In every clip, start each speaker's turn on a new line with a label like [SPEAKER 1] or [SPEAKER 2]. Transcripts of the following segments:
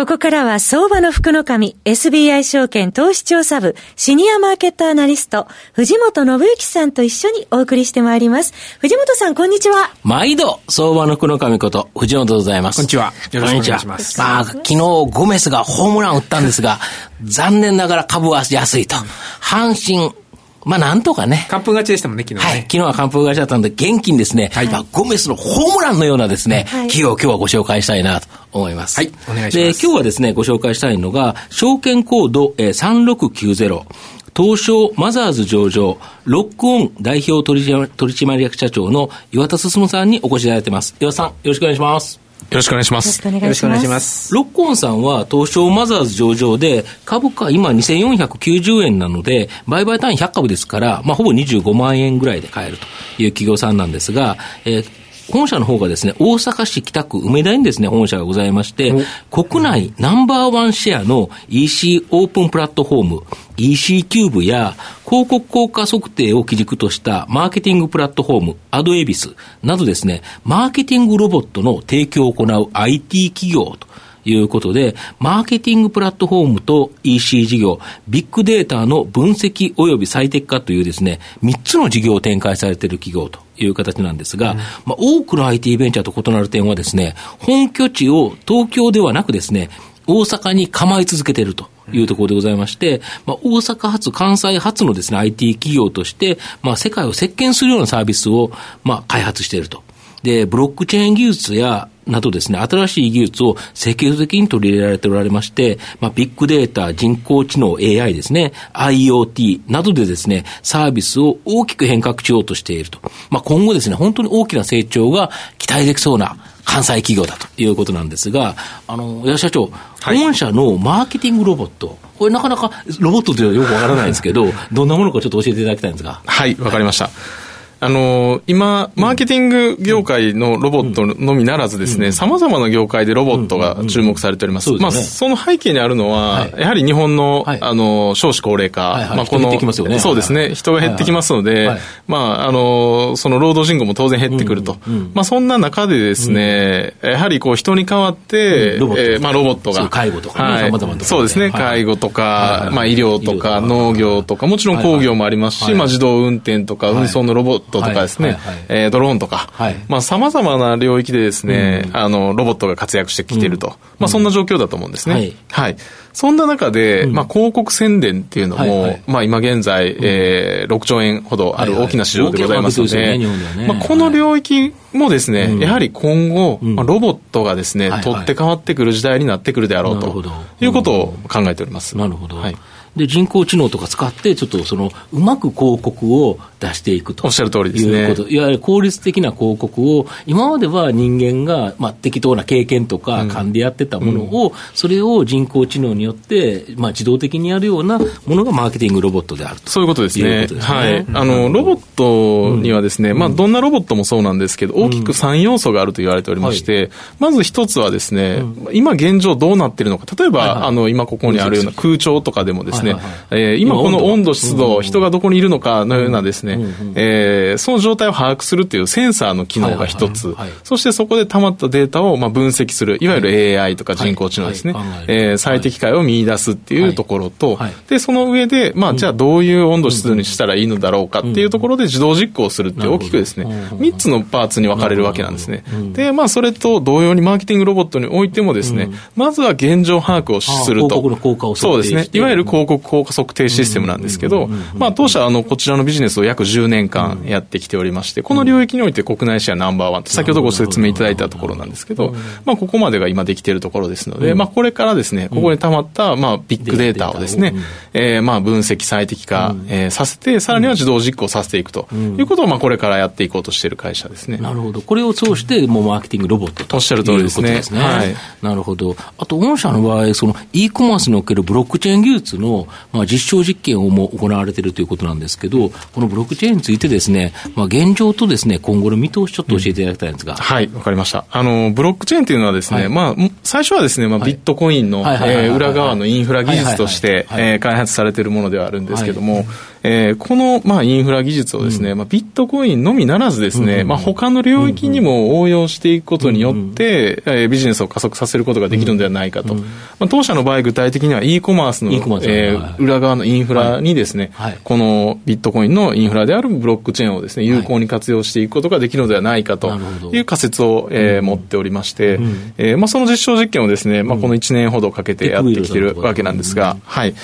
[SPEAKER 1] ここからは相場の福の神、SBI 証券投資調査部、シニアマーケットアナリスト、藤本信之さんと一緒にお送りしてまいります。藤本さん、こんにちは。
[SPEAKER 2] 毎度、相場の福の神こと、藤本でございます。
[SPEAKER 3] こんにちは。よろしくお願いします。
[SPEAKER 2] まあ、昨日、ゴメスがホームラン打ったんですが、残念ながら株は安いと。阪神、まあなんとかね。
[SPEAKER 3] 完封勝ちでしたもんね、昨日、ね、
[SPEAKER 2] はい。昨日は完封勝ちだったんで、元気にですね、はい、ゴメスのホームランのようなですね、はい、企業を今日はご紹介したいなと思います。
[SPEAKER 3] はい。お願いします。
[SPEAKER 2] で、今日はですね、ご紹介したいのが、証券コード、えー、3690。東証マザーズ上場、ロックオン代表取締役社長の岩田進さんにお越しいただいています。岩田さん、よろしくお願いします。
[SPEAKER 3] よろしくお願いします。
[SPEAKER 1] よろしくお願いします。
[SPEAKER 2] ロックオンさんは東証マザーズ上場で、株価今2490円なので、売買単位100株ですから、まあほぼ25万円ぐらいで買えるという企業さんなんですが、えー、本社の方がですね、大阪市北区梅田にですね、本社がございまして、国内ナンバーワンシェアの EC オープンプラットフォーム、EC キューブや広告効果測定を基軸としたマーケティングプラットフォーム、アドエビスなどですね、マーケティングロボットの提供を行う IT 企業ということで、マーケティングプラットフォームと EC 事業、ビッグデータの分析及び最適化というですね、3つの事業を展開されている企業という形なんですが、うん、まあ、多くの IT ベンチャーと異なる点はですね、本拠地を東京ではなくですね、大阪に構え続けていると。いうところでございまして、まあ、大阪発、関西発のですね、IT 企業として、まあ、世界を席巻するようなサービスを、まあ、開発していると。で、ブロックチェーン技術や、などですね、新しい技術を積極的に取り入れられておられまして、まあ、ビッグデータ、人工知能、AI ですね、IoT などでですね、サービスを大きく変革しようとしていると。まあ、今後ですね、本当に大きな成長が期待できそうな関西企業だということなんですが、あの、矢社長、はい、本社のマーケティングロボット、これなかなかロボットというのはよくわからないんですけど、どんなものかちょっと教えていただきたいんですが。
[SPEAKER 3] はい、わかりました。あの今、マーケティング業界のロボットのみならずですね、さまざまな業界でロボットが注目されております。まあ、その背景にあるのは、やはり日本の、あの、少子高齢化、
[SPEAKER 2] まあ、この、
[SPEAKER 3] そうですね、人が減ってきますので、まあ、あの、その労働人口も当然減ってくると。まあ、そんな中でですね、やはりこう、人に代わって、えまあ、ロボットが。
[SPEAKER 2] 介護とかね、
[SPEAKER 3] そうですね、介護とか、まあ、医療とか、農業とか、もちろん工業もありますし、まあ、自動運転とか、運送のロボットトとかですね、えー、ドローンとか、はい、まあ様々な領域でですね、うん、あの、ロボットが活躍してきていると、うん、まあそんな状況だと思うんですね。はい。はい。そんな中で、まあ広告宣伝っていうのも、まあ今現在、えー、6兆円ほどある大きな市場でございますので、まあこの領域もですね、やはり今後、まあ、ロボットがですね、取って変わってくる時代になってくるであろうということを考えております。
[SPEAKER 2] なるほど。はい。で、人工知能とか使って、ちょっとその、うまく広告を出していくと。
[SPEAKER 3] おっしゃる通りですね。
[SPEAKER 2] いうこと。いわゆる効率的な広告を、今までは人間が、まあ、適当な経験とか勘でやってたものを、うん、それを人工知能によって、まあ、自動的にやるようなものがマーケティングロボットである
[SPEAKER 3] そういうことですね。すねはい。あの、ロボットにはですね、うん、まあ、どんなロボットもそうなんですけど、大きく3要素があると言われておりまして、はい、まず一つはですね、今現状どうなってるのか。例えば、はいはい、あの、今ここにあるような空調とかでもですね、はいはいはい、えー今この温度、湿度、人がどこにいるのかのようなですね、えー、その状態を把握するというセンサーの機能が一つ、そしてそこで溜まったデータをまあ分析する、い。わゆる AI とか人工知能ですね、えー、最適解を見出すっていうところと、で、その上で、まあ、じゃあどういう温度、湿度にしたらいいのだろうかっていうところで自動実行するって大きくですね、3つのパーツに分かれるわけなんですね。で、まあ、それと同様にマーケティングロボットにおいてもですね、まずは現状把握をすると。そうですね。いわゆる広告効果測定システムなんですけど、まあ、当社、あの、こちらのビジネスを約10年間やってきておりまして、この領域において国内シェアナンバーワンと、先ほどご説明いただいたところなんですけど、まあ、ここまでが今できているところですので、まあ、これからですね、ここに溜まった、まあ、ビッグデータを。ですね、えー、まあ、分析最適化、えー、させて、さらには自動実行させていくということを、まあ、これからやっていこうとしている会社ですね。
[SPEAKER 2] なるほど。これを通して、もうマーケティングロボットと
[SPEAKER 3] おっしゃる通りですね。
[SPEAKER 2] はい。なるほど。あと、御社の場合、その、e コマースにおけるブロックチェーン技術のの、まあ、実証実験をも行われているということなんですけど、このブロックチェーンについてですね、まあ、現状とですね、今後の見通しちょっと教えていただきたいんですが。
[SPEAKER 3] はい、わかりました。あの、ブロックチェーンというのはですね、はい、まあ、最初はですね、まあ、ビットコインの裏側のインフラ技術として開発されているものではあるんですけども、えー、この、まあ、インフラ技術をですね、うん、まあ、ビットコインのみならずですね、うん、まあ、他の領域にも応用していくことによって、うん、えー、ビジネスを加速させることができるのではないかと。まあ、当社の場合、具体的には e コマースの、えー、裏側のインフラにですね、はい、このビットコインのインフラであるブロックチェーンをですね、有効に活用していくことができるのではないかという仮説を、えー、持っておりまして、えー、まあ、その実証実験をですね、まあ、この1年ほどかけてやってきてるわけなんですが、はい。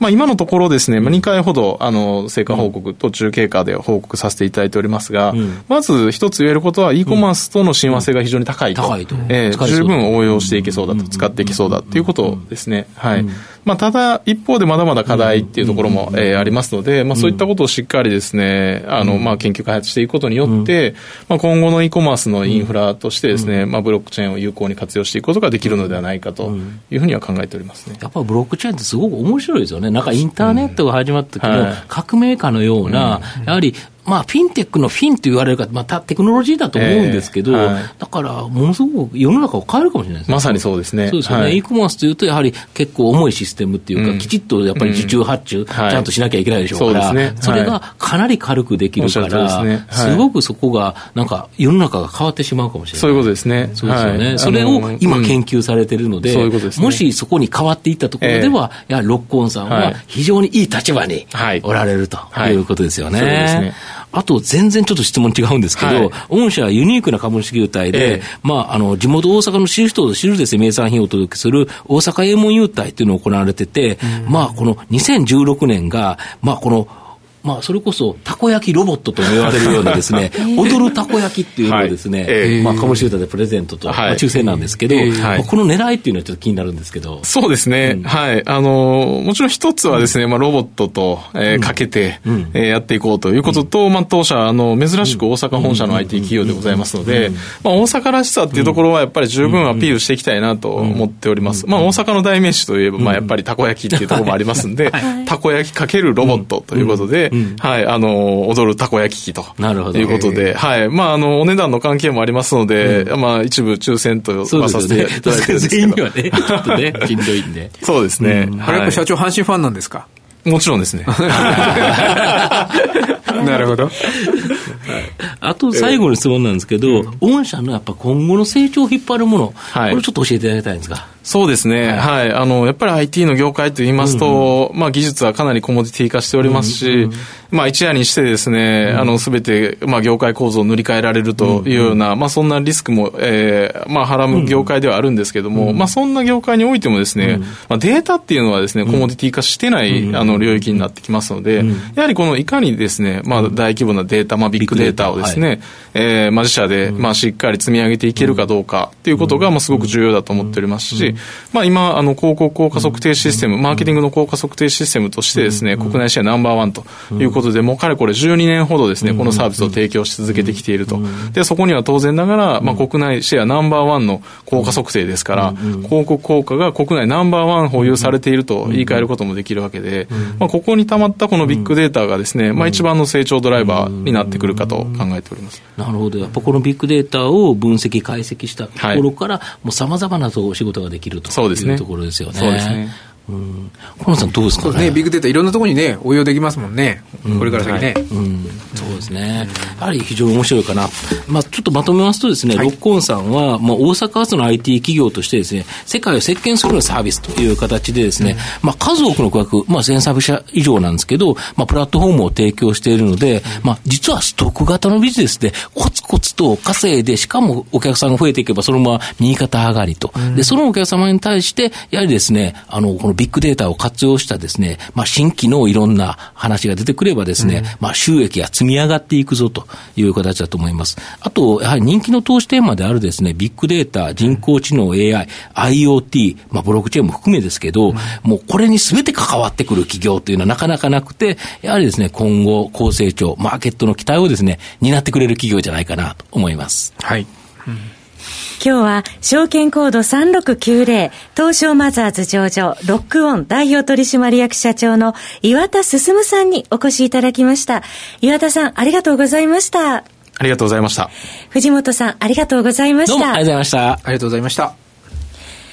[SPEAKER 3] まあ、今のところですね、まあ、2回ほど、あの、成果報告、途中経過で報告させていただいておりますが、うん、まず一つ言えることは、e コマースとの親和性が非常に高いと。高いと。えー、十分応用していけそうだと、使っていけそうだということですね。はい。まあ、ただ、一方でまだまだ課題っていうところも、えー、ありますので、まあ、そういったことをしっかりですね、あの、まあ、研究開発していくことによって、まあ、今後の e コマースのインフラとしてですね、まあ、ブロックチェーンを有効に活用していくことができるのではないかというふうには考えておりますね。
[SPEAKER 2] やっぱりブロックチェーンってすごく面白いですよね。なんかインターネットが始まった時の革命家のような、やはりまあ、フィンテックのフィンと言われるか、またテクノロジーだと思うんですけど、えーはい、だから、ものすごく世の中を変えるかもしれないです
[SPEAKER 3] ね。まさにそうですね。
[SPEAKER 2] そうですよね。はい、e コマースというと、やはり結構重いシステムっていうか、うん、きちっとやっぱり受注発注、ちゃんとしなきゃいけないでしょうから、ね、それがかなり軽くできるから、ね、すごくそこが、なんか世の中が変わってしまうかもしれない。
[SPEAKER 3] そういうことですね。
[SPEAKER 2] そうですよね。それを今研究されてるので、もしそこに変わっていったところでは、やはりロックオンさんは非常にいい立場におられるということですよね。そうですね。あと、全然ちょっと質問違うんですけど、はい、御社はユニークな株主優待で、ええ、まあ、あの、地元大阪の知る人ぞ知るですね、名産品をお届けする大阪英門優待っていうのを行われてて、まあ、この2016年が、まあ、この、まあ、それこそ、たこ焼きロボットとも言われるようなですね、踊るたこ焼きっていうのをですね、はい。えー、まあ、株主優待でプレゼントと、はい、まあ、抽選なんですけど、えー。はい、この狙いっていうのはちょっと気になるんですけど。
[SPEAKER 3] そうですね。うん、はい。あの、もちろん一つはですね、まあ、ロボットと、えー、かけて、うん、えー、やっていこうということと、うん、まあ、当社、あの、珍しく大阪本社の IT 企業でございますので、まあ、大阪らしさっていうところはやっぱり十分アピールしていきたいなと思っております。まあ、大阪の代名詞といえば、まあ、やっぱりたこ焼きっていうところもありますんで、たこ焼きかけるロボットということで、はい。あの、の、踊るたこ焼き器と。なるほど。いうことで、はい。まあ、あの、お値段の関係もありますので、うん、まあ、一部抽選とさせていただいてるんですけど。全員にはね、ちょっとね、しんどいんで。そうですね。
[SPEAKER 4] うん、あれやっぱ社長、阪神ファンなんですか？
[SPEAKER 3] もちろんですね。
[SPEAKER 4] なるほど。
[SPEAKER 2] あと最後の質問なんですけど、御社のやっぱ今後の成長を引っ張るもの、これちょっと教えていただきたいんですか？
[SPEAKER 3] そうですね、はい、あのやっぱり IT の業界といいますと、まあ、技術はかなりコモディティ化しておりますし、まあ、一夜にしてですね、あのすべて、まあ、業界構造を塗り替えられるというような、まあ、そんなリスクも、えーまあ、はらむ業界ではあるんですけれども、まあ、そんな業界においてもですね、まあ、データっていうのはですねコモディティ化してない、あの領域になってきますので、やはりこのいかにですね、まあ、大規模なデータ、まあ、ビッグデータをですね、はい、えー、まあ、自社で、まあ、しっかり積み上げていけるかどうかっていうことが、まあ、すごく重要だと思っておりますし、まあ、今、あの、広告効果測定システム、マーケティングの効果測定システムとしてですね、国内シェアナンバーワンということで、もうかれこれ12年ほどですね、このサービスを提供し続けてきていると。で、そこには当然ながら、まあ、国内シェアナンバーワンの効果測定ですから、広告効果が国内ナンバーワン保有されていると言い換えることもできるわけで、まあ、ここに溜まったこのビッグデータがですね、まあ、一番の成長ドライバーになってくるかと考えております。
[SPEAKER 2] なるほど。やっぱこのビッグデータを分析、解析したところから、もうさまざまなお仕事ができるというところですよね。そうですね。うん、河野さん、どうですか？
[SPEAKER 4] ね、ビッグデータ、いろんなところにね、応用できますもんね、うん、これから先ね、はい。
[SPEAKER 2] うん、ですね、やはり非常に面白いかな、まあ、ちょっとまとめますとですね、はい、ロックオンさんは、まあ、大阪発の IT 企業としてですね、世界を席巻するサービスという形でですね、まあ、数多くの顧客、まあ、1000サービス社以上なんですけど、まあ、プラットフォームを提供しているので、まあ、実はストック型のビジネスで、コツコツと稼いで、しかもお客さんが増えていけば、そのまま右肩上がりと。で、そのお客様に対して、やはりですね、あの、このビッグデータを活用したですね、まあ、新規のいろんな話が出てくればですね、うん、まあ、収益が積み上がっていくぞという形だと思います。あと、やはり人気の投資テーマであるですね、ビッグデータ、人工知能、AI、IoT、まあ、ブロックチェーンも含めですけど、うん、もうこれにすべて関わってくる企業というのはなかなかなくて、やはりですね、今後、高成長、マーケットの期待をですね、担ってくれる企業じゃないかなと思います。
[SPEAKER 4] はい。うん
[SPEAKER 1] 今日は証券コード3690東証マザーズ上場ロックオン代表取締役社長の岩田進さんにお越しいただきました。岩田さんありがとうございました。あ
[SPEAKER 3] りがとうございました。
[SPEAKER 1] 藤本さんありがとうございました。どう
[SPEAKER 2] もありがとうございました。あ
[SPEAKER 4] りがとうございました。